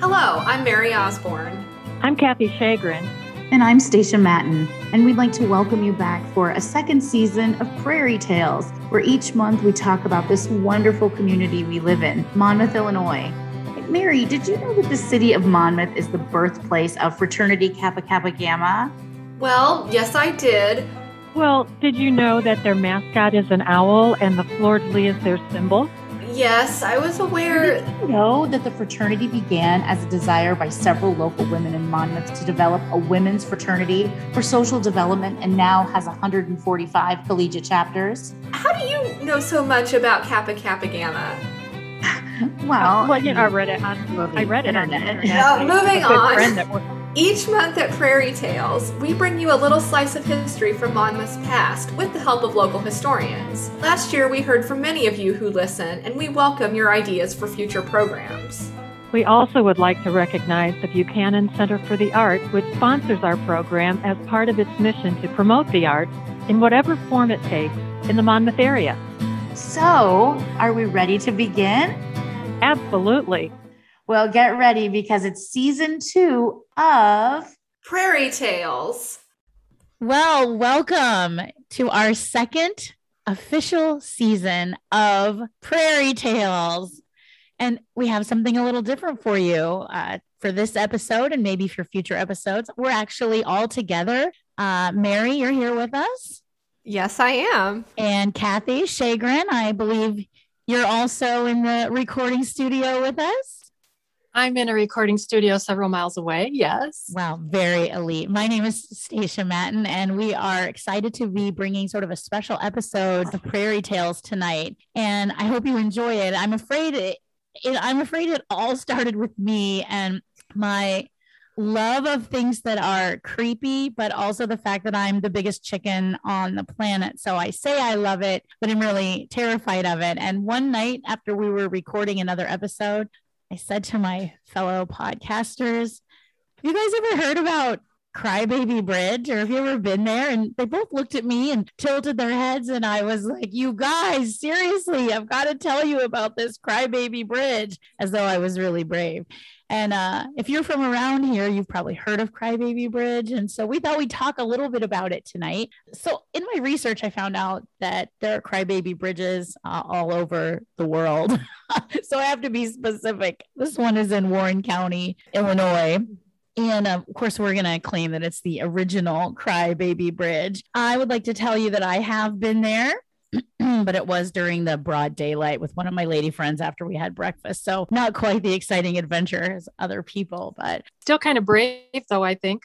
Hello, I'm Mary Osborne. I'm Kathy Shagrin. And I'm Stacia Matten, and we'd like to welcome you back for a second season of Prairie Tales, where each month we talk about this wonderful community we live in, Monmouth, Illinois. Mary, did you know that the city of Monmouth is the birthplace of fraternity Kappa Kappa Gamma? Well, yes, I did. Well, did you know that their mascot is an owl and the fleur de lis is their symbol? Yes, I was aware. Did you know that the fraternity began as a desire by several local women in Monmouth to develop a women's fraternity for social development and now has 145 collegiate chapters? How do you know so much about Kappa Kappa Gamma? well, well, you know, I read it on I read it on the internet. Now, oh, moving on. Each month at Prairie Tales, we bring you a little slice of history from Monmouth's past with the help of local historians. Last year, we heard from many of you who listen, and we welcome your ideas for future programs. We also would like to recognize the Buchanan Center for the Arts, which sponsors our program as part of its mission to promote the arts in whatever form it takes in the Monmouth area. So, are we ready to begin? Absolutely. Well, get ready because it's season two of Prairie Tales. Well, welcome to our second official season of Prairie Tales. And we have something a little different for you uh, for this episode and maybe for future episodes. We're actually all together. Uh, Mary, you're here with us. Yes, I am. And Kathy Shagrin, I believe you're also in the recording studio with us. I'm in a recording studio several miles away. Yes. Wow, very elite. My name is Stacia Matten, and we are excited to be bringing sort of a special episode of Prairie Tales tonight. And I hope you enjoy it. I'm afraid it, it I'm afraid it all started with me and my love of things that are creepy, but also the fact that I'm the biggest chicken on the planet. So I say I love it, but I'm really terrified of it. And one night after we were recording another episode, I said to my fellow podcasters, Have you guys ever heard about Crybaby Bridge or have you ever been there? And they both looked at me and tilted their heads. And I was like, You guys, seriously, I've got to tell you about this Crybaby Bridge, as though I was really brave. And uh, if you're from around here, you've probably heard of Crybaby Bridge. And so we thought we'd talk a little bit about it tonight. So, in my research, I found out that there are Crybaby Bridges uh, all over the world. so, I have to be specific. This one is in Warren County, Illinois. And of course, we're going to claim that it's the original Crybaby Bridge. I would like to tell you that I have been there. but it was during the broad daylight with one of my lady friends after we had breakfast. So not quite the exciting adventure as other people, but still kind of brave though, I think.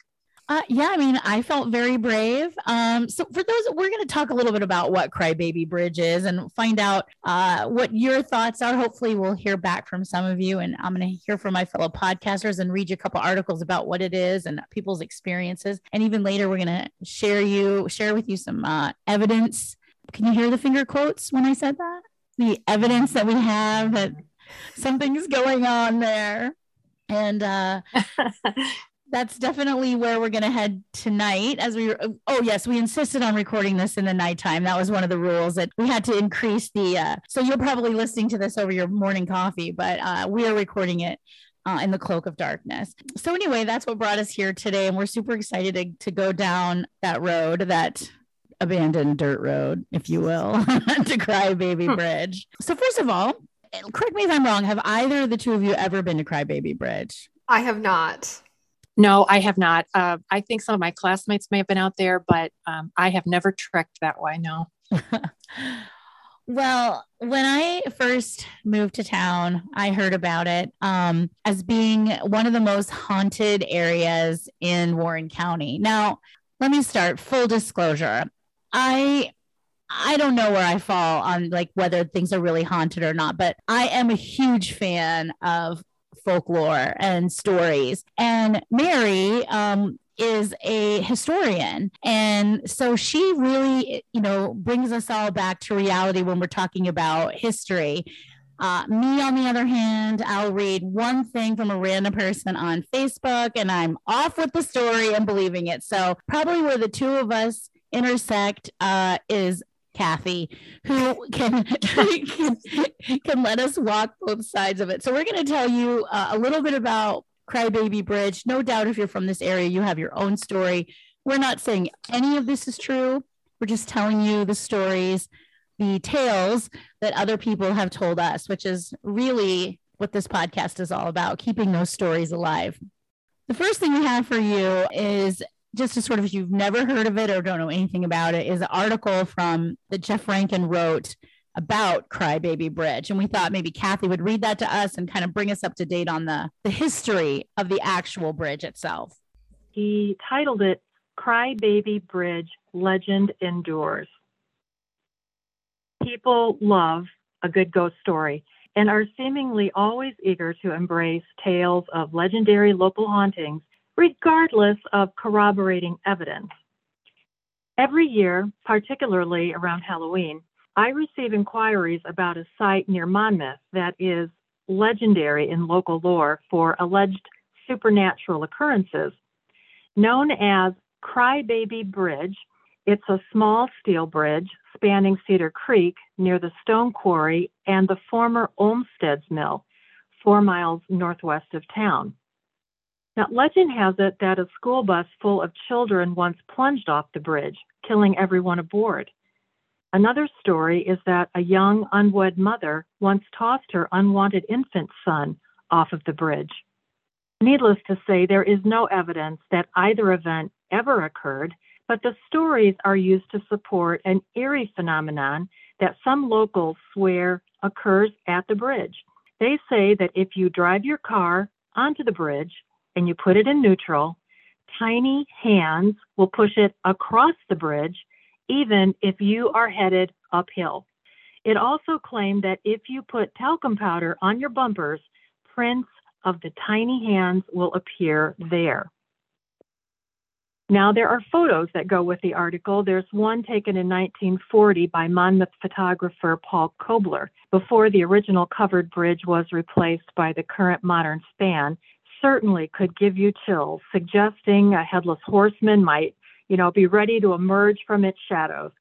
Uh, yeah, I mean, I felt very brave. Um, so for those, we're going to talk a little bit about what Crybaby Bridge is and find out uh, what your thoughts are. Hopefully, we'll hear back from some of you, and I'm going to hear from my fellow podcasters and read you a couple articles about what it is and people's experiences. And even later, we're going to share you share with you some uh, evidence can you hear the finger quotes when I said that? The evidence that we have that something's going on there. And uh, that's definitely where we're going to head tonight as we oh yes we insisted on recording this in the nighttime that was one of the rules that we had to increase the uh, so you're probably listening to this over your morning coffee but uh, we are recording it uh, in the cloak of darkness. So anyway, that's what brought us here today, and we're super excited to, to go down that road that abandoned dirt road, if you will, to Crybaby hmm. Bridge. So, first of all, correct me if I'm wrong. Have either of the two of you ever been to Crybaby Bridge? I have not. No, I have not. Uh, I think some of my classmates may have been out there, but um, I have never trekked that way. No. well, when I first moved to town, I heard about it um, as being one of the most haunted areas in Warren County. Now, let me start full disclosure. I I don't know where I fall on like whether things are really haunted or not, but I am a huge fan of folklore and stories. And Mary um, is a historian. And so she really, you know, brings us all back to reality when we're talking about history. Uh, me, on the other hand, I'll read one thing from a random person on Facebook and I'm off with the story and believing it. So, probably where the two of us intersect uh, is Kathy, who can, can, can let us walk both sides of it. So we're going to tell you uh, a little bit about Crybaby Bridge. No doubt, if you're from this area, you have your own story. We're not saying any of this is true. We're just telling you the stories, the tales that other people have told us, which is really what this podcast is all about keeping those stories alive. The first thing we have for you is just to sort of, if you've never heard of it or don't know anything about it, is an article from that Jeff Rankin wrote about Crybaby Bridge. And we thought maybe Kathy would read that to us and kind of bring us up to date on the, the history of the actual bridge itself. He titled it Crybaby Bridge Legend Endures. People love a good ghost story and are seemingly always eager to embrace tales of legendary local hauntings, regardless of corroborating evidence. Every year, particularly around Halloween, I receive inquiries about a site near Monmouth that is legendary in local lore for alleged supernatural occurrences. Known as Crybaby Bridge, it's a small steel bridge spanning Cedar Creek near the stone quarry and the former Olmsted's Mill, four miles northwest of town. Now, legend has it that a school bus full of children once plunged off the bridge, killing everyone aboard. Another story is that a young unwed mother once tossed her unwanted infant son off of the bridge. Needless to say, there is no evidence that either event ever occurred, but the stories are used to support an eerie phenomenon that some locals swear occurs at the bridge. They say that if you drive your car onto the bridge and you put it in neutral, tiny hands will push it across the bridge, even if you are headed uphill. It also claimed that if you put talcum powder on your bumpers, prints of the tiny hands will appear there. Now, there are photos that go with the article. There's one taken in 1940 by Monmouth photographer Paul Kobler before the original covered bridge was replaced by the current modern span. Certainly could give you chills, suggesting a headless horseman might, you know, be ready to emerge from its shadows.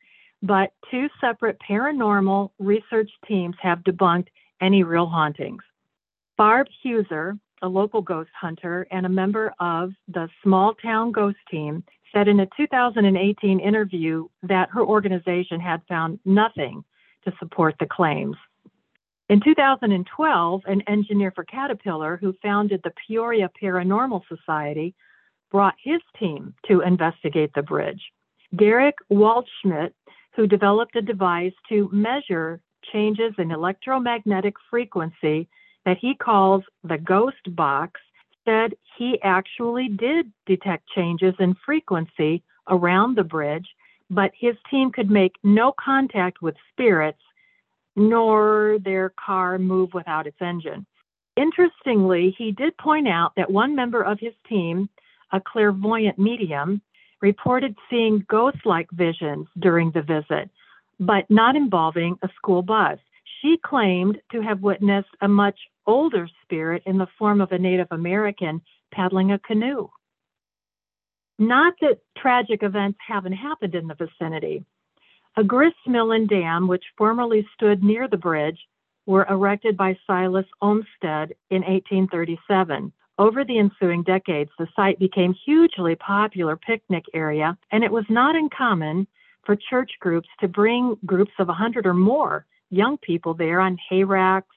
But two separate paranormal research teams have debunked any real hauntings. Barb Huser, a local ghost hunter and a member of the Small Town Ghost Team, said in a 2018 interview that her organization had found nothing to support the claims. In 2012, an engineer for Caterpillar who founded the Peoria Paranormal Society brought his team to investigate the bridge. Derek Waldschmidt, who developed a device to measure changes in electromagnetic frequency that he calls the ghost box said he actually did detect changes in frequency around the bridge, but his team could make no contact with spirits nor their car move without its engine. Interestingly, he did point out that one member of his team, a clairvoyant medium, reported seeing ghost like visions during the visit, but not involving a school bus. She claimed to have witnessed a much older spirit in the form of a Native American paddling a canoe. Not that tragic events haven't happened in the vicinity. A grist mill and dam, which formerly stood near the bridge, were erected by Silas Olmsted in 1837. Over the ensuing decades, the site became hugely popular picnic area, and it was not uncommon for church groups to bring groups of 100 or more young people there on hay racks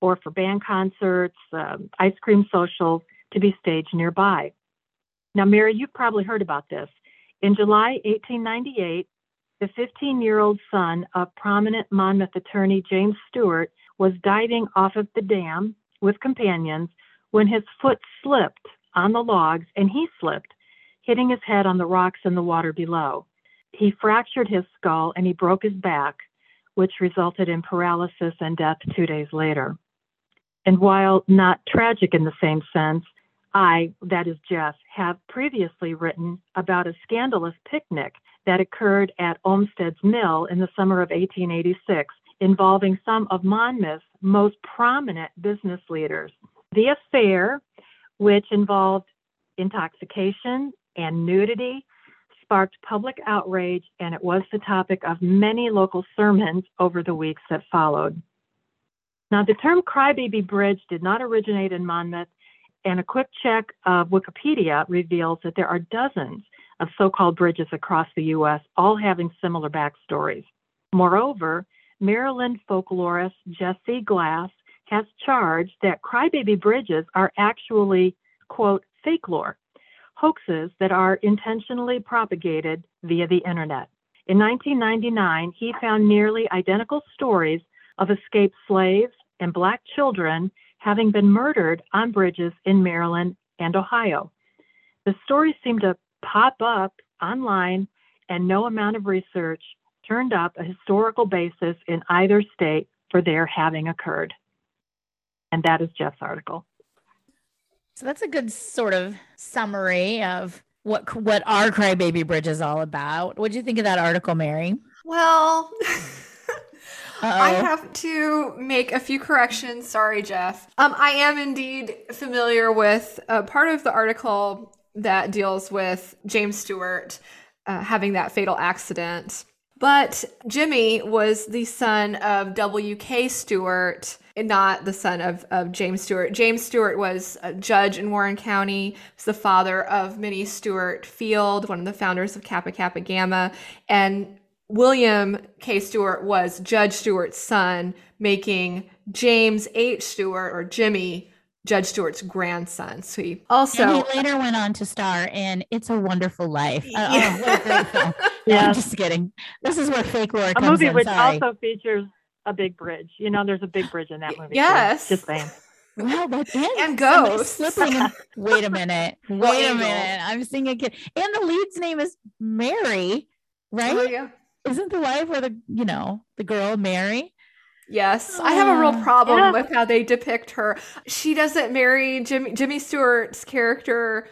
or for band concerts, um, ice cream socials to be staged nearby. Now, Mary, you've probably heard about this. In July 1898, the 15 year old son of prominent Monmouth attorney James Stewart was diving off of the dam with companions when his foot slipped on the logs and he slipped, hitting his head on the rocks in the water below. He fractured his skull and he broke his back, which resulted in paralysis and death two days later. And while not tragic in the same sense, I, that is Jeff, have previously written about a scandalous picnic that occurred at Olmsted's Mill in the summer of 1886 involving some of Monmouth's most prominent business leaders. The affair, which involved intoxication and nudity, sparked public outrage and it was the topic of many local sermons over the weeks that followed. Now, the term crybaby bridge did not originate in Monmouth, and a quick check of Wikipedia reveals that there are dozens of so called bridges across the U.S., all having similar backstories. Moreover, Maryland folklorist Jesse Glass has charged that crybaby bridges are actually, quote, fake lore, hoaxes that are intentionally propagated via the internet. In 1999, he found nearly identical stories of escaped slaves and Black children having been murdered on bridges in Maryland and Ohio. The stories seem to pop up online, and no amount of research turned up a historical basis in either state for their having occurred. And that is Jeff's article. So that's a good sort of summary of what what our crybaby bridge is all about. What do you think of that article, Mary? Well, I have to make a few corrections. Sorry, Jeff. Um, I am indeed familiar with a part of the article that deals with James Stewart uh, having that fatal accident. But Jimmy was the son of W.K. Stewart, and not the son of, of James Stewart. James Stewart was a judge in Warren County, was the father of Minnie Stewart Field, one of the founders of Kappa Kappa Gamma. And William K. Stewart was Judge Stewart's son, making James H. Stewart or Jimmy Judge Stewart's grandson. So he also and he later went on to star in "It's a Wonderful Life." Uh, yeah. Oh, what a great film! yeah, I'm just kidding. This is where fake lore a comes movie in. which Sorry. also features a big bridge. You know, there's a big bridge in that movie. Yes, too. just saying. Well, that is and, and ghosts. And, wait a minute. Wait a minute. I'm seeing a kid, and the lead's name is Mary, right? Oh, yeah. Isn't the wife or the you know the girl Mary? Yes, I have a real problem Yeah. with how they depict her. She doesn't marry Jimmy. Jimmy Stewart's character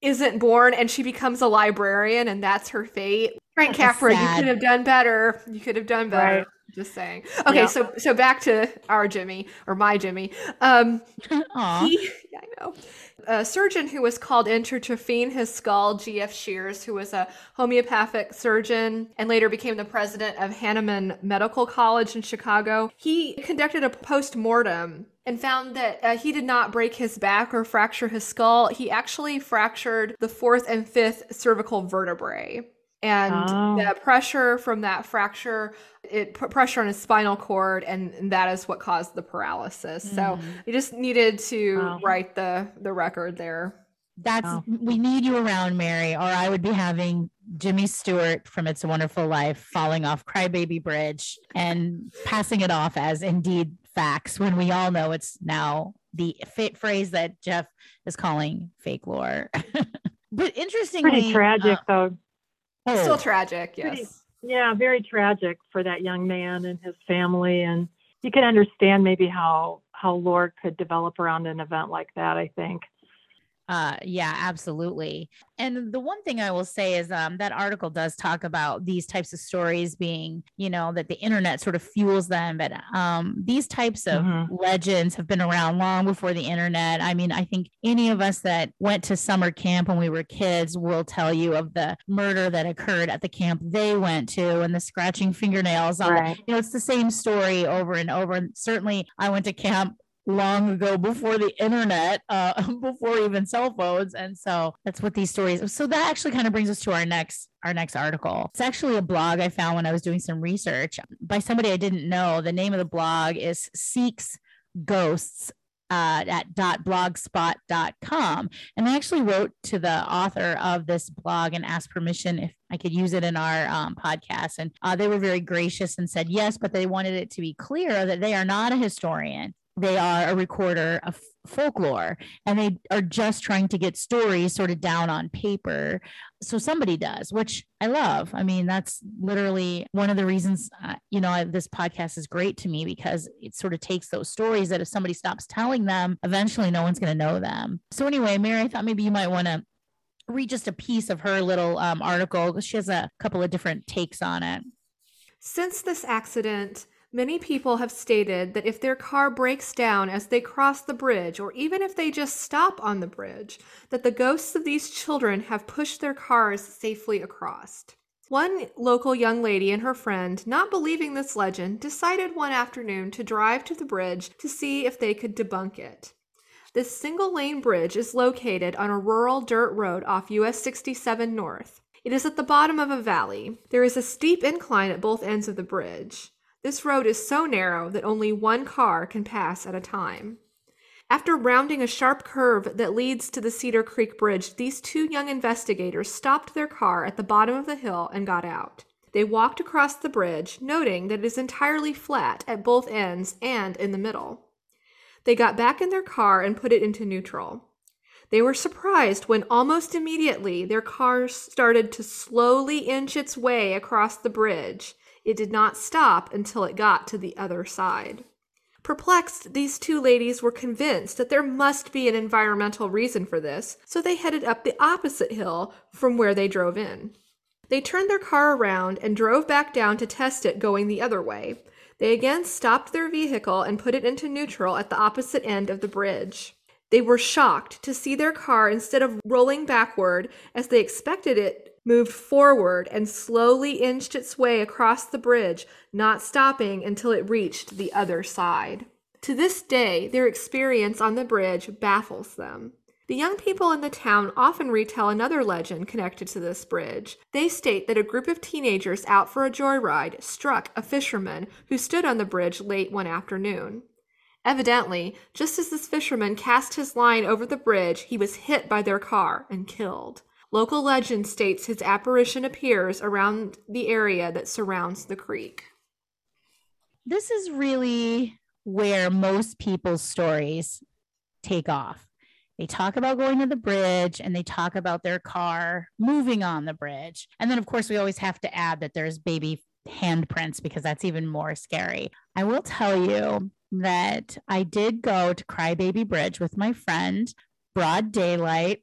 isn't born, and she becomes a librarian, and that's her fate. Frank Capra, you could have done better. You could have done better. Right. Just saying. Okay, Yeah. so so back to our Jimmy or my Jimmy. Um, he, I know. A surgeon who was called in to trephine his skull, G.F. Shears, who was a homeopathic surgeon and later became the president of Hahnemann Medical College in Chicago, he conducted a post mortem and found that uh, he did not break his back or fracture his skull. He actually fractured the fourth and fifth cervical vertebrae. And Oh. the pressure from that fracture, it put pressure on his spinal cord, and, and that is what caused the paralysis. So Mm. you just needed to Wow. right the the record there. That's Wow. we need you around, Mary, or I would be having Jimmy Stewart from It's a Wonderful Life falling off Crybaby Bridge and passing it off as indeed facts when we all know it's now the fa- phrase that Jeff is calling fake lore. but interestingly, Pretty tragic, though. Oh, Still tragic, yes. Pretty- Yeah, very tragic for that young man and his family. And you can understand maybe how how Lord could develop around an event like that. I think. Uh, yeah, absolutely. And the one thing I will say is um, that article does talk about these types of stories being, you know, that the internet sort of fuels them. But um, these types of Mhm. legends have been around long before the internet. I mean, I think any of us that went to summer camp when we were kids will tell you of the murder that occurred at the camp they went to and the scratching fingernails on Right. you know, it's the same story over and over. And certainly, I went to camp long ago before the internet, uh, before even cell phones, and so that's what these stories. So that actually kind of brings us to our next our next article. It's actually a blog I found when I was doing some research by somebody I didn't know. The name of the blog is Seeks Ghosts. Uh, at blogspot.com and i actually wrote to the author of this blog and asked permission if i could use it in our um, podcast and uh, they were very gracious and said yes but they wanted it to be clear that they are not a historian they are a recorder of folklore and they are just trying to get stories sort of down on paper. So somebody does which i love. I mean that's literally one of the reasons uh, you know I, this podcast is great to me because it sort of takes those stories that if somebody stops telling them eventually no one's going to know them. So anyway mary i thought maybe you might want to read just a piece of her little um, article. She has a couple of different takes on it. Since this accident, Many people have stated that if their car breaks down as they cross the bridge, or even if they just stop on the bridge, that the ghosts of these children have pushed their cars safely across. One local young lady and her friend, not believing this legend, decided one afternoon to drive to the bridge to see if they could debunk it. This single lane bridge is located on a rural dirt road off US 67 North. It is at the bottom of a valley. There is a steep incline at both ends of the bridge. This road is so narrow that only one car can pass at a time. After rounding a sharp curve that leads to the Cedar Creek Bridge, these two young investigators stopped their car at the bottom of the hill and got out. They walked across the bridge, noting that it is entirely flat at both ends and in the middle. They got back in their car and put it into neutral. They were surprised when almost immediately their car started to slowly inch its way across the bridge. It did not stop until it got to the other side. Perplexed, these two ladies were convinced that there must be an environmental reason for this, so they headed up the opposite hill from where they drove in. They turned their car around and drove back down to test it going the other way. They again stopped their vehicle and put it into neutral at the opposite end of the bridge. They were shocked to see their car, instead of rolling backward as they expected it moved forward and slowly inched its way across the bridge, not stopping until it reached the other side. To this day, their experience on the bridge baffles them. The young people in the town often retell another legend connected to this bridge. They state that a group of teenagers out for a joyride struck a fisherman who stood on the bridge late one afternoon. Evidently, just as this fisherman cast his line over the bridge, he was hit by their car and killed. Local legend states his apparition appears around the area that surrounds the creek. This is really where most people's stories take off. They talk about going to the bridge and they talk about their car moving on the bridge. And then, of course, we always have to add that there's baby handprints because that's even more scary. I will tell you that I did go to Crybaby Bridge with my friend, broad daylight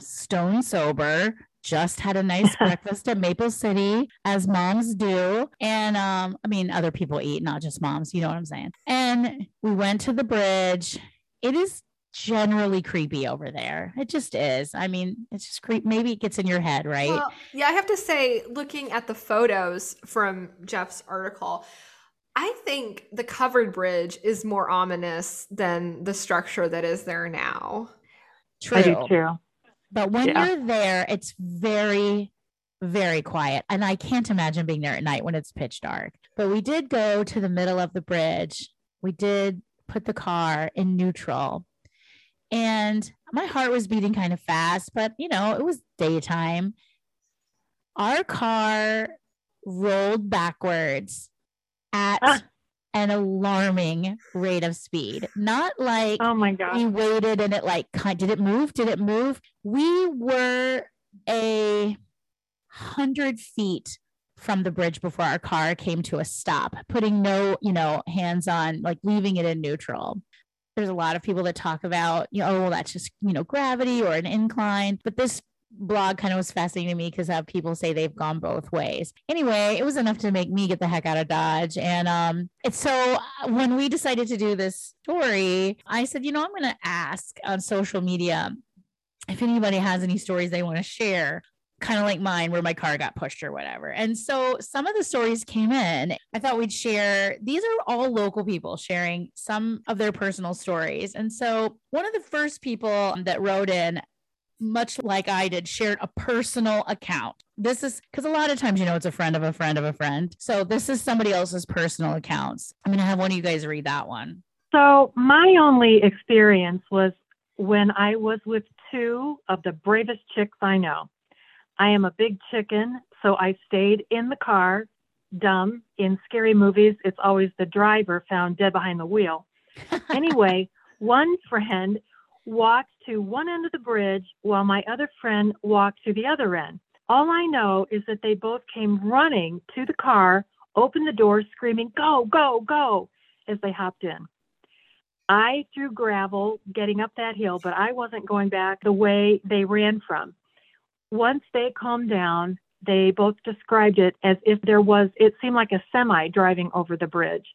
stone sober just had a nice breakfast at Maple City, as moms do. And um, I mean, other people eat, not just moms, you know what I'm saying? And we went to the bridge. It is generally creepy over there. It just is. I mean, it's just creep. Maybe it gets in your head, right? Well, yeah, I have to say, looking at the photos from Jeff's article, I think the covered bridge is more ominous than the structure that is there now. True. I do too. But when yeah. you're there, it's very, very quiet. And I can't imagine being there at night when it's pitch dark. But we did go to the middle of the bridge. We did put the car in neutral. And my heart was beating kind of fast, but you know, it was daytime. Our car rolled backwards at ah an alarming rate of speed. Not like oh my god, we waited and it like did it move? Did it move? We were a hundred feet from the bridge before our car came to a stop, putting no, you know, hands on, like leaving it in neutral. There's a lot of people that talk about, you know, oh, well, that's just, you know, gravity or an incline. But this blog kind of was fascinating to me because uh, people say they've gone both ways. Anyway, it was enough to make me get the heck out of Dodge. And um, it's so uh, when we decided to do this story, I said, you know, I'm going to ask on social media if anybody has any stories they want to share. Kind of like mine, where my car got pushed or whatever. And so some of the stories came in. I thought we'd share. These are all local people sharing some of their personal stories. And so one of the first people that wrote in much like I did, shared a personal account. This is because a lot of times, you know, it's a friend of a friend of a friend. So this is somebody else's personal accounts. I'm going to have one of you guys read that one. So my only experience was when I was with two of the bravest chicks I know. I am a big chicken, so I stayed in the car. Dumb. In scary movies, it's always the driver found dead behind the wheel. anyway, one friend walked to one end of the bridge while my other friend walked to the other end. All I know is that they both came running to the car, opened the door, screaming, Go, go, go, as they hopped in. I threw gravel getting up that hill, but I wasn't going back the way they ran from. Once they calmed down, they both described it as if there was, it seemed like a semi driving over the bridge.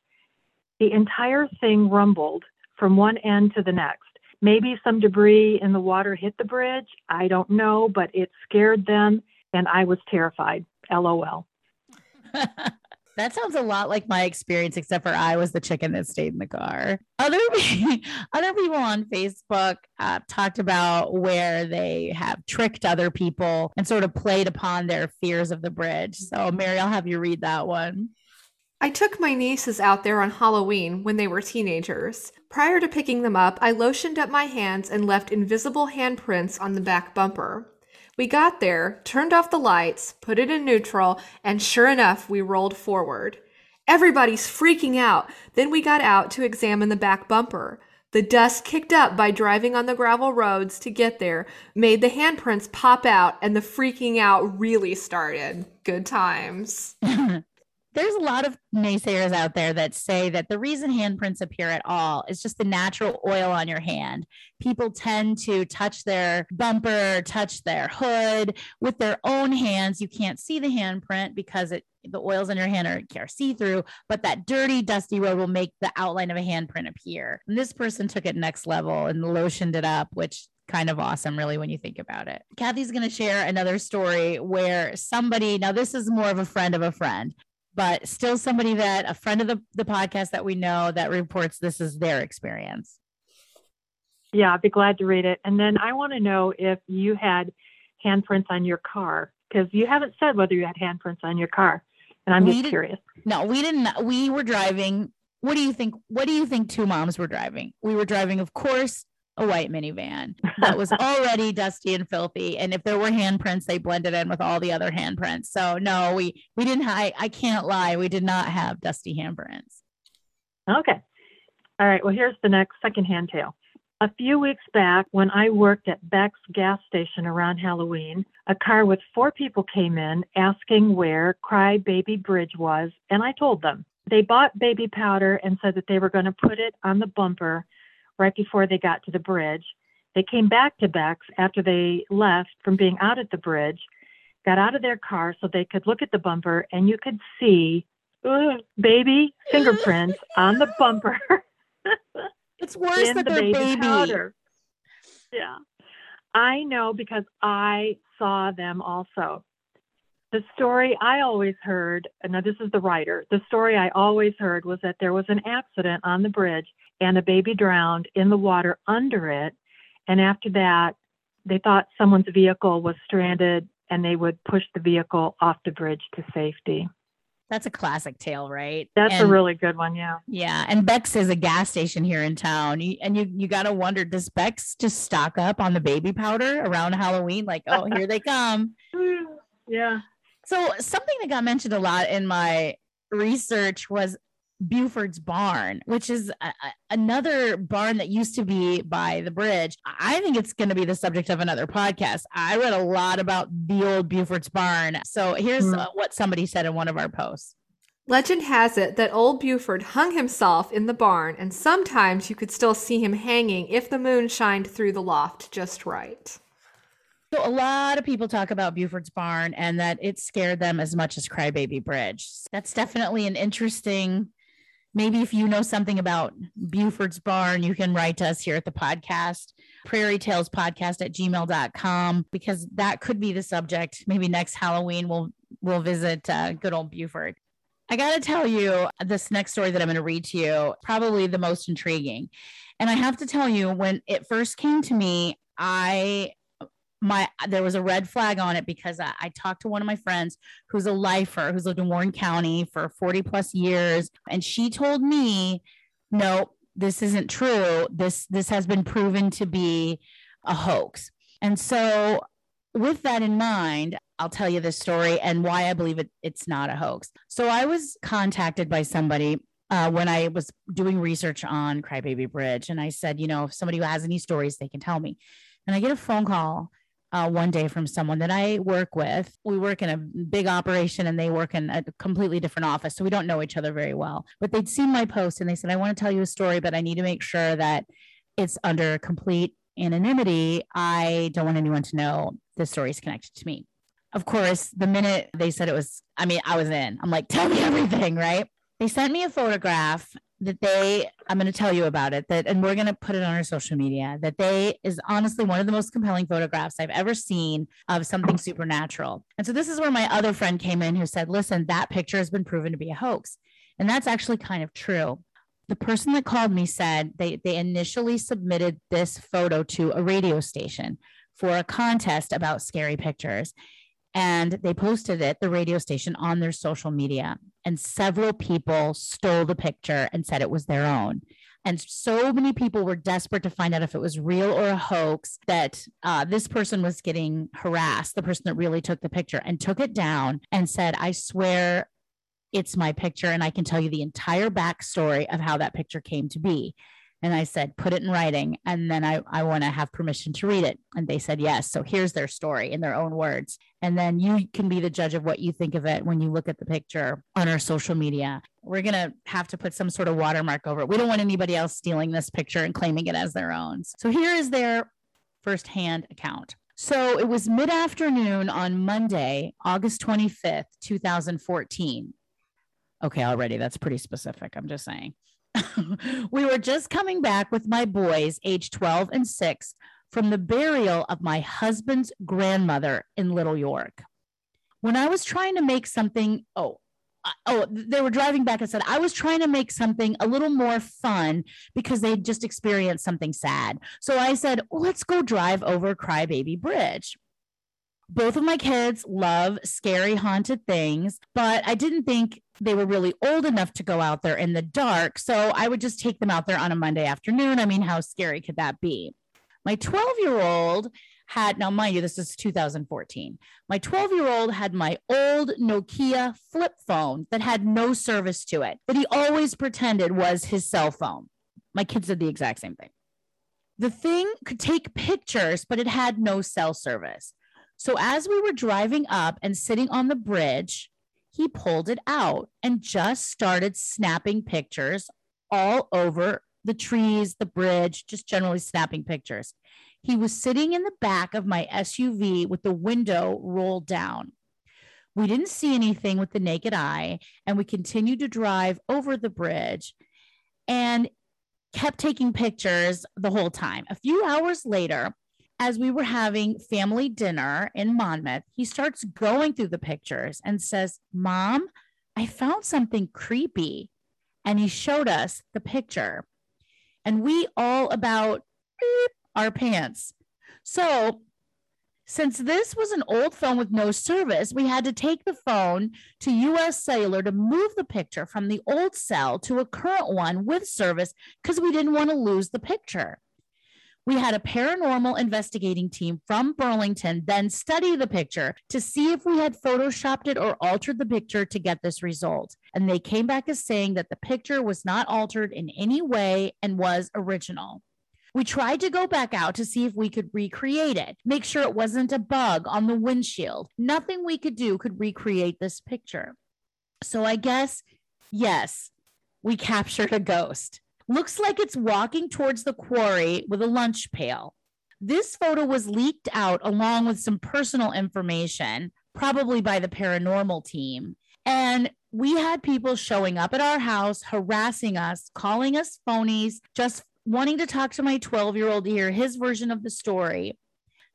The entire thing rumbled from one end to the next. Maybe some debris in the water hit the bridge. I don't know, but it scared them and I was terrified. LOL. That sounds a lot like my experience, except for I was the chicken that stayed in the car. Other other people on Facebook uh, talked about where they have tricked other people and sort of played upon their fears of the bridge. So, Mary, I'll have you read that one. I took my nieces out there on Halloween when they were teenagers. Prior to picking them up, I lotioned up my hands and left invisible handprints on the back bumper. We got there, turned off the lights, put it in neutral, and sure enough, we rolled forward. Everybody's freaking out. Then we got out to examine the back bumper. The dust kicked up by driving on the gravel roads to get there made the handprints pop out, and the freaking out really started. Good times. there's a lot of naysayers out there that say that the reason handprints appear at all is just the natural oil on your hand. People tend to touch their bumper, touch their hood with their own hands. You can't see the handprint because it the oils on your hand are, are see-through, but that dirty, dusty road will make the outline of a handprint appear. And this person took it next level and lotioned it up, which kind of awesome, really, when you think about it. Kathy's going to share another story where somebody, now this is more of a friend of a friend, but still somebody that a friend of the, the podcast that we know that reports this is their experience. Yeah, I'd be glad to read it. And then I want to know if you had handprints on your car because you haven't said whether you had handprints on your car. And I'm we just curious. No, we didn't. We were driving. What do you think? What do you think two moms were driving? We were driving, of course, a white minivan that was already dusty and filthy. And if there were handprints, they blended in with all the other handprints. So no, we we didn't. I I can't lie. We did not have dusty handprints. Okay. All right. Well, here's the next secondhand tale. A few weeks back, when I worked at Beck's gas station around Halloween, a car with four people came in asking where Cry Baby Bridge was, and I told them. They bought baby powder and said that they were going to put it on the bumper right before they got to the bridge. They came back to Beck's after they left from being out at the bridge, got out of their car so they could look at the bumper and you could see baby fingerprints on the bumper. it's worse than the baby, baby. Powder. Yeah. I know because I saw them also. The story I always heard, and now this is the writer, the story I always heard was that there was an accident on the bridge and a baby drowned in the water under it. And after that, they thought someone's vehicle was stranded and they would push the vehicle off the bridge to safety. That's a classic tale, right? That's and, a really good one, yeah. Yeah, and Beck's is a gas station here in town, and you you got to wonder does Beck's just stock up on the baby powder around Halloween? Like, oh, here they come. Yeah. So something that got mentioned a lot in my research was Buford's Barn, which is a, another barn that used to be by the bridge. I think it's going to be the subject of another podcast. I read a lot about the old Buford's Barn. So here's mm. uh, what somebody said in one of our posts. Legend has it that old Buford hung himself in the barn, and sometimes you could still see him hanging if the moon shined through the loft just right. So a lot of people talk about Buford's Barn and that it scared them as much as Crybaby Bridge. That's definitely an interesting maybe if you know something about Buford's Barn, you can write to us here at the podcast, prairie tales podcast at gmail.com, because that could be the subject. Maybe next Halloween we'll we'll visit uh, good old Buford. I got to tell you, this next story that I'm going to read to you, probably the most intriguing. And I have to tell you, when it first came to me, I my there was a red flag on it because I, I, talked to one of my friends who's a lifer who's lived in Warren County for 40 plus years, and she told me, "No, this isn't true. This this has been proven to be a hoax." And so, with that in mind, I'll tell you this story and why I believe it, it's not a hoax. So I was contacted by somebody uh, when I was doing research on Crybaby Bridge, and I said, you know, if somebody who has any stories, they can tell me. And I get a phone call uh, one day from someone that I work with. We work in a big operation and they work in a completely different office. So we don't know each other very well. But they'd seen my post and they said, I want to tell you a story, but I need to make sure that it's under complete anonymity. I don't want anyone to know the story is connected to me. Of course, the minute they said it was, I mean, I was in. I'm like, tell me everything, right? They sent me a photograph that they i'm going to tell you about it that and we're going to put it on our social media that they is honestly one of the most compelling photographs i've ever seen of something supernatural. And so this is where my other friend came in who said listen that picture has been proven to be a hoax. And that's actually kind of true. The person that called me said they they initially submitted this photo to a radio station for a contest about scary pictures and they posted it, the radio station, on their social media. And several people stole the picture and said it was their own. And so many people were desperate to find out if it was real or a hoax that uh, this person was getting harassed, the person that really took the picture, and took it down and said, I swear it's my picture. And I can tell you the entire backstory of how that picture came to be. And I said, put it in writing. And then I, I want to have permission to read it. And they said, yes. So here's their story in their own words. And then you can be the judge of what you think of it when you look at the picture on our social media. We're going to have to put some sort of watermark over it. We don't want anybody else stealing this picture and claiming it as their own. So here is their firsthand account. So it was mid afternoon on Monday, August 25th, 2014. Okay, already that's pretty specific. I'm just saying. we were just coming back with my boys, age 12 and 6, from the burial of my husband's grandmother in Little York. When I was trying to make something, oh, uh, oh, they were driving back and said, I was trying to make something a little more fun because they just experienced something sad. So I said, let's go drive over Crybaby Bridge both of my kids love scary haunted things, but I didn't think they were really old enough to go out there in the dark. So I would just take them out there on a Monday afternoon. I mean, how scary could that be? My 12 year old had, now mind you, this is 2014. My 12 year old had my old Nokia flip phone that had no service to it, that he always pretended was his cell phone. My kids did the exact same thing. The thing could take pictures, but it had no cell service. So as we were driving up and sitting on the bridge, he pulled it out and just started snapping pictures all over the trees, the bridge, just generally snapping pictures. He was sitting in the back of my SUV with the window rolled down. We didn't see anything with the naked eye, and we continued to drive over the bridge and kept taking pictures the whole time. A few hours later, as we were having family dinner in Monmouth, he starts going through the pictures and says, Mom, I found something creepy. And he showed us the picture. And we all about our pants. So, since this was an old phone with no service, we had to take the phone to US Cellular to move the picture from the old cell to a current one with service because we didn't want to lose the picture. We had a paranormal investigating team from Burlington then study the picture to see if we had photoshopped it or altered the picture to get this result. And they came back as saying that the picture was not altered in any way and was original. We tried to go back out to see if we could recreate it, make sure it wasn't a bug on the windshield. Nothing we could do could recreate this picture. So I guess, yes, we captured a ghost. Looks like it's walking towards the quarry with a lunch pail. This photo was leaked out along with some personal information, probably by the paranormal team. And we had people showing up at our house, harassing us, calling us phonies, just wanting to talk to my 12 year old to hear his version of the story.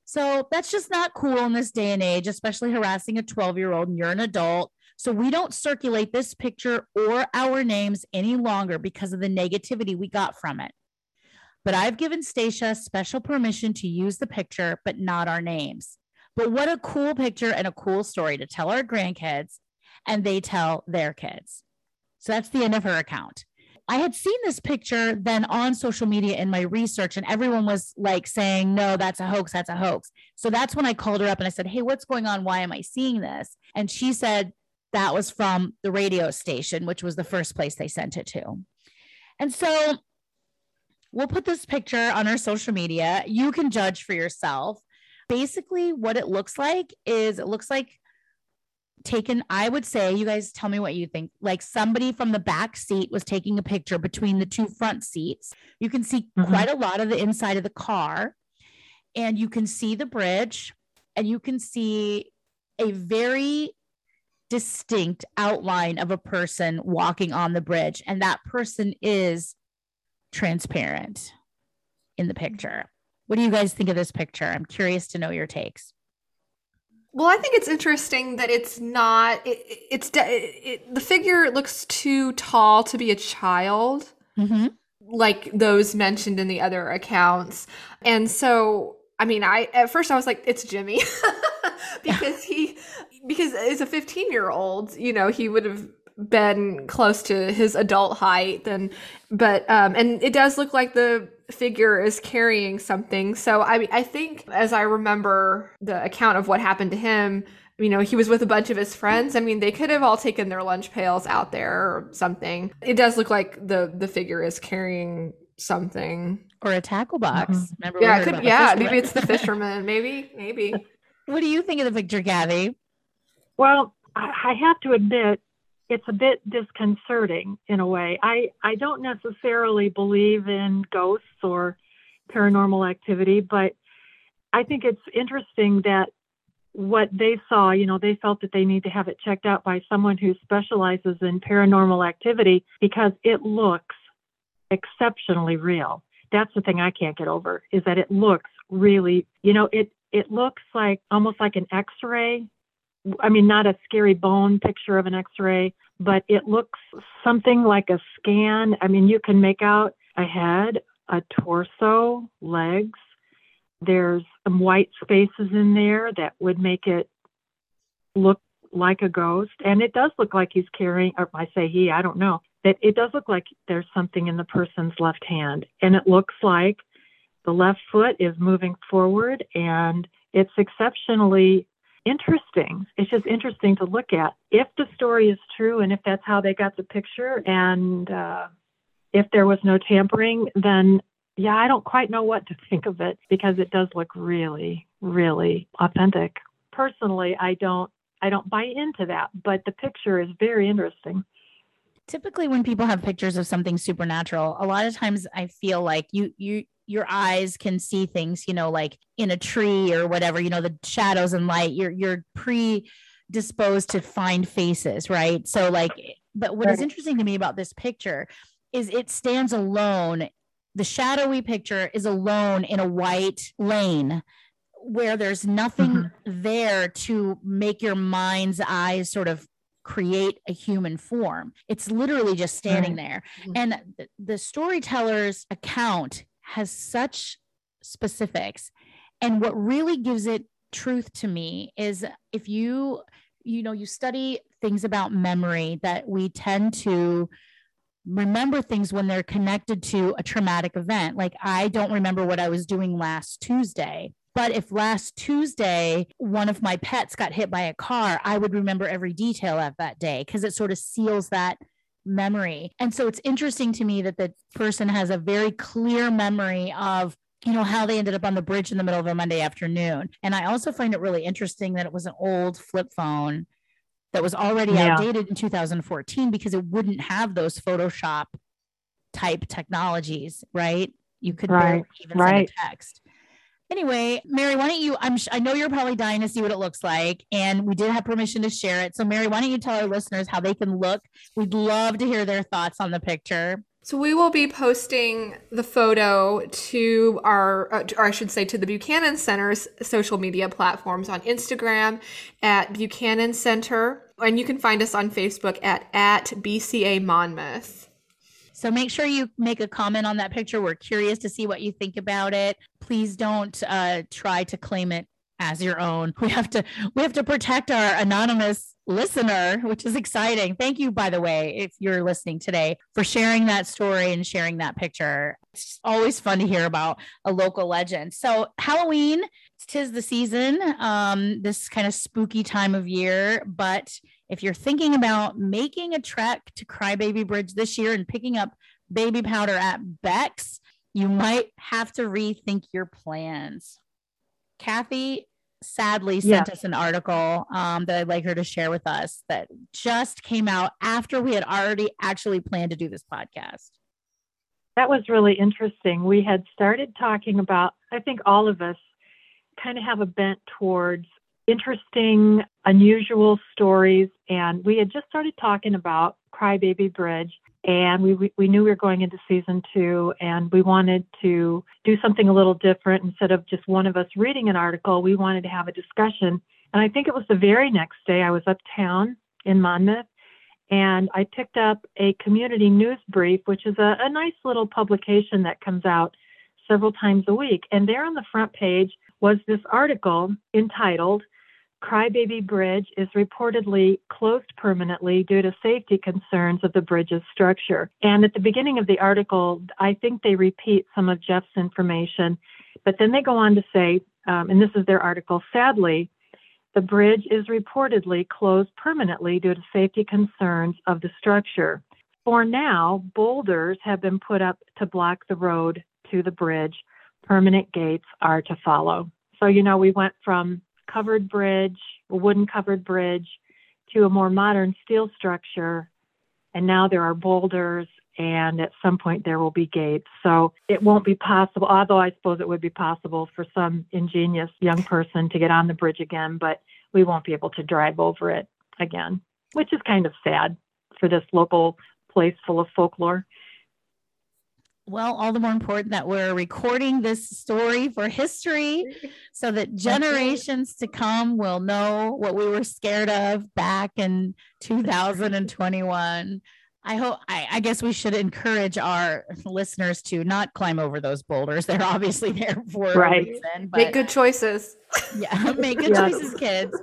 So that's just not cool in this day and age, especially harassing a 12 year old and you're an adult. So we don't circulate this picture or our names any longer because of the negativity we got from it. But I've given Stacia special permission to use the picture, but not our names. But what a cool picture and a cool story to tell our grandkids, and they tell their kids. So that's the end of her account. I had seen this picture then on social media in my research, and everyone was like saying, No, that's a hoax. That's a hoax. So that's when I called her up and I said, Hey, what's going on? Why am I seeing this? And she said, that was from the radio station, which was the first place they sent it to. And so we'll put this picture on our social media. You can judge for yourself. Basically, what it looks like is it looks like taken, I would say, you guys tell me what you think. Like somebody from the back seat was taking a picture between the two front seats. You can see mm-hmm. quite a lot of the inside of the car, and you can see the bridge, and you can see a very distinct outline of a person walking on the bridge, and that person is transparent in the picture. What do you guys think of this picture? I'm curious to know your takes. Well, I think it's interesting that it's not. It, it's it, it, the figure looks too tall to be a child, mm-hmm. like those mentioned in the other accounts. And so, I mean, I at first I was like, it's Jimmy, because he because as a 15 year old, you know, he would have been close to his adult height and but um and it does look like the figure is carrying something. So i i think as i remember the account of what happened to him you know he was with a bunch of his friends. I mean they could have all taken their lunch pails out there or something. It does look like the the figure is carrying something. Or a tackle box. Mm-hmm. Remember yeah could, yeah maybe it's the fisherman. Maybe maybe. What do you think of the picture Kathy? Well I have to admit it's a bit disconcerting in a way. I, I don't necessarily believe in ghosts or paranormal activity, but I think it's interesting that what they saw, you know, they felt that they need to have it checked out by someone who specializes in paranormal activity because it looks exceptionally real. That's the thing I can't get over is that it looks really, you know, it it looks like almost like an x-ray I mean, not a scary bone picture of an x ray, but it looks something like a scan. I mean, you can make out a head, a torso, legs. There's some white spaces in there that would make it look like a ghost. And it does look like he's carrying, or I say he, I don't know, that it does look like there's something in the person's left hand. And it looks like the left foot is moving forward and it's exceptionally interesting. It's just interesting to look at. If the story is true and if that's how they got the picture and uh, if there was no tampering, then yeah, I don't quite know what to think of it because it does look really, really authentic. Personally, I don't I don't buy into that, but the picture is very interesting typically when people have pictures of something supernatural a lot of times i feel like you you your eyes can see things, you know, like in a tree or whatever, you know, the shadows and light, you're you're predisposed to find faces, right? So like but what is interesting to me about this picture is it stands alone. The shadowy picture is alone in a white lane where there's nothing mm-hmm. there to make your mind's eyes sort of create a human form. It's literally just standing there. Mm-hmm. And the storyteller's account has such specifics. And what really gives it truth to me is if you, you know, you study things about memory that we tend to remember things when they're connected to a traumatic event. Like I don't remember what I was doing last Tuesday. But if last Tuesday one of my pets got hit by a car, I would remember every detail of that day because it sort of seals that memory. And so it's interesting to me that the person has a very clear memory of you know how they ended up on the bridge in the middle of a Monday afternoon. And I also find it really interesting that it was an old flip phone that was already yeah. outdated in 2014 because it wouldn't have those Photoshop type technologies, right? You could right. even right. send a text anyway, Mary, why don't you? I'm I know you're probably dying to see what it looks like, and we did have permission to share it. So, Mary, why don't you tell our listeners how they can look? We'd love to hear their thoughts on the picture. So we will be posting the photo to our, uh, or I should say, to the Buchanan Center's social media platforms on Instagram at Buchanan Center, and you can find us on Facebook at at BCA Monmouth. So make sure you make a comment on that picture. We're curious to see what you think about it. Please don't uh, try to claim it as your own. We have to we have to protect our anonymous listener, which is exciting. Thank you, by the way, if you're listening today, for sharing that story and sharing that picture. It's always fun to hear about a local legend. So Halloween, tis the season, um, this kind of spooky time of year, but if you're thinking about making a trek to Crybaby Bridge this year and picking up baby powder at Beck's, you might have to rethink your plans. Kathy sadly sent yeah. us an article um, that I'd like her to share with us that just came out after we had already actually planned to do this podcast. That was really interesting. We had started talking about, I think all of us kind of have a bent towards interesting, unusual stories. And we had just started talking about Crybaby Bridge. And we, we knew we were going into season two, and we wanted to do something a little different. Instead of just one of us reading an article, we wanted to have a discussion. And I think it was the very next day I was uptown in Monmouth, and I picked up a community news brief, which is a, a nice little publication that comes out several times a week. And there on the front page was this article entitled Crybaby Bridge is reportedly closed permanently due to safety concerns of the bridge's structure. And at the beginning of the article, I think they repeat some of Jeff's information, but then they go on to say, um, and this is their article, sadly, the bridge is reportedly closed permanently due to safety concerns of the structure. For now, boulders have been put up to block the road to the bridge. Permanent gates are to follow. So, you know, we went from covered bridge, a wooden covered bridge, to a more modern steel structure. And now there are boulders, and at some point there will be gates. So it won't be possible, although I suppose it would be possible for some ingenious young person to get on the bridge again, but we won't be able to drive over it again, which is kind of sad for this local place full of folklore well, all the more important that we're recording this story for history so that generations to come will know what we were scared of back in 2021. I hope I, I, guess we should encourage our listeners to not climb over those boulders. They're obviously there for right. a reason. But make good choices. Yeah, make good yeah. choices, kids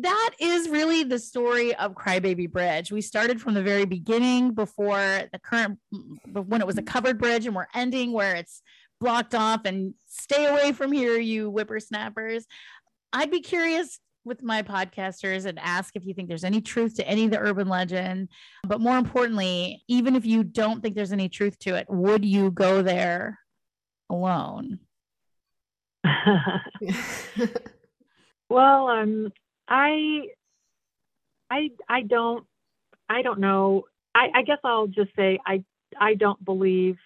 that is really the story of Crybaby Bridge. We started from the very beginning before the current, when it was a covered bridge, and we're ending where it's blocked off and stay away from here, you whippersnappers. I'd be curious with my podcasters and ask if you think there's any truth to any of the urban legend. But more importantly, even if you don't think there's any truth to it, would you go there alone? well, um, I, I, I don't, I don't know. I, I guess I'll just say I, I don't believe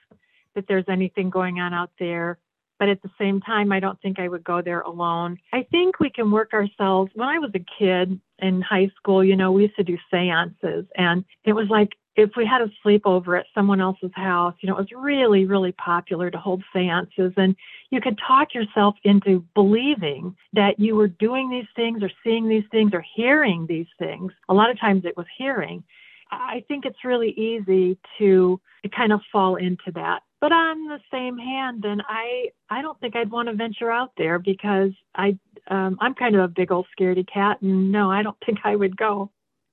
that there's anything going on out there. But at the same time, I don't think I would go there alone. I think we can work ourselves. When I was a kid in high school, you know, we used to do seances, and it was like if we had a sleepover at someone else's house, you know, it was really, really popular to hold seances and you could talk yourself into believing that you were doing these things or seeing these things or hearing these things. A lot of times it was hearing. I think it's really easy to, to kind of fall into that. But on the same hand, then I I don't think I'd want to venture out there because I um, I'm kind of a big old scaredy cat, and no, I don't think I would go.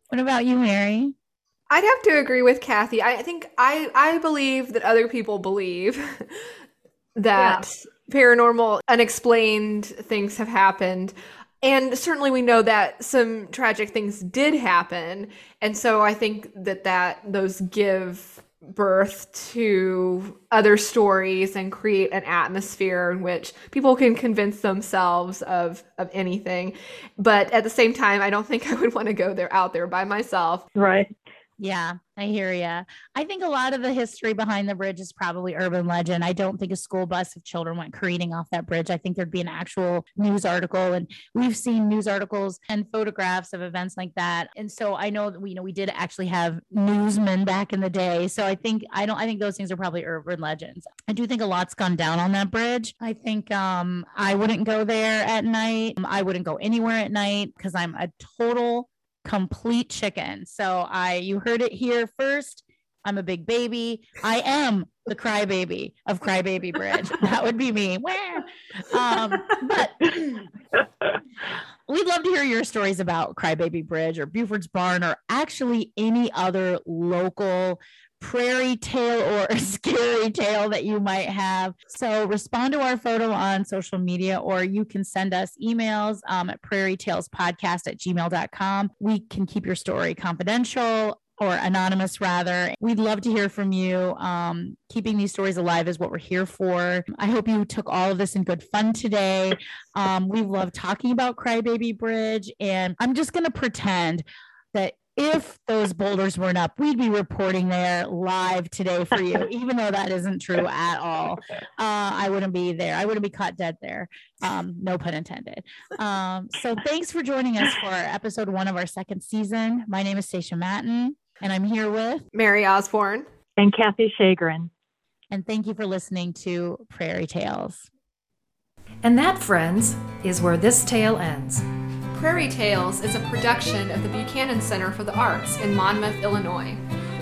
What about you, Mary? I'd have to agree with Kathy. I think I I believe that other people believe that yeah. paranormal unexplained things have happened. And certainly we know that some tragic things did happen. And so I think that that those give birth to other stories and create an atmosphere in which people can convince themselves of of anything but at the same time i don't think i would want to go there out there by myself right yeah, I hear you. I think a lot of the history behind the bridge is probably urban legend. I don't think a school bus of children went careening off that bridge. I think there'd be an actual news article, and we've seen news articles and photographs of events like that. And so I know that we you know we did actually have newsmen back in the day. So I think I don't I think those things are probably urban legends. I do think a lot's gone down on that bridge. I think um I wouldn't go there at night. I wouldn't go anywhere at night because I'm a total complete chicken. So I you heard it here first. I'm a big baby. I am the crybaby of Crybaby Bridge. that would be me. Um, but we'd love to hear your stories about Crybaby Bridge or Buford's Barn or actually any other local prairie tale or a scary tale that you might have. So respond to our photo on social media, or you can send us emails um, at prairie tales podcast at gmail.com. We can keep your story confidential or anonymous rather. We'd love to hear from you. Um, keeping these stories alive is what we're here for. I hope you took all of this in good fun today. Um, we love talking about Crybaby Bridge, and I'm just going to pretend that if those boulders weren't up, we'd be reporting there live today for you, even though that isn't true at all. Uh, I wouldn't be there. I wouldn't be caught dead there. Um, no pun intended. Um, so thanks for joining us for episode one of our second season. My name is Stacia Matten, and I'm here with Mary Osborne and Kathy Shagrin. And thank you for listening to Prairie Tales. And that, friends, is where this tale ends. Prairie Tales is a production of the Buchanan Center for the Arts in Monmouth, Illinois.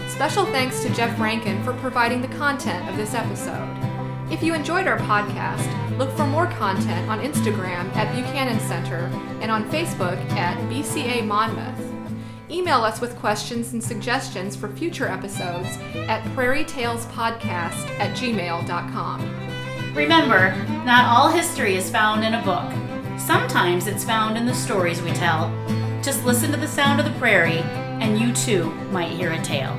Special thanks to Jeff Rankin for providing the content of this episode. If you enjoyed our podcast, look for more content on Instagram at Buchanan Center and on Facebook at BCA Monmouth. Email us with questions and suggestions for future episodes at prairietalespodcast at gmail.com. Remember, not all history is found in a book. Sometimes it's found in the stories we tell. Just listen to the sound of the prairie, and you too might hear a tale.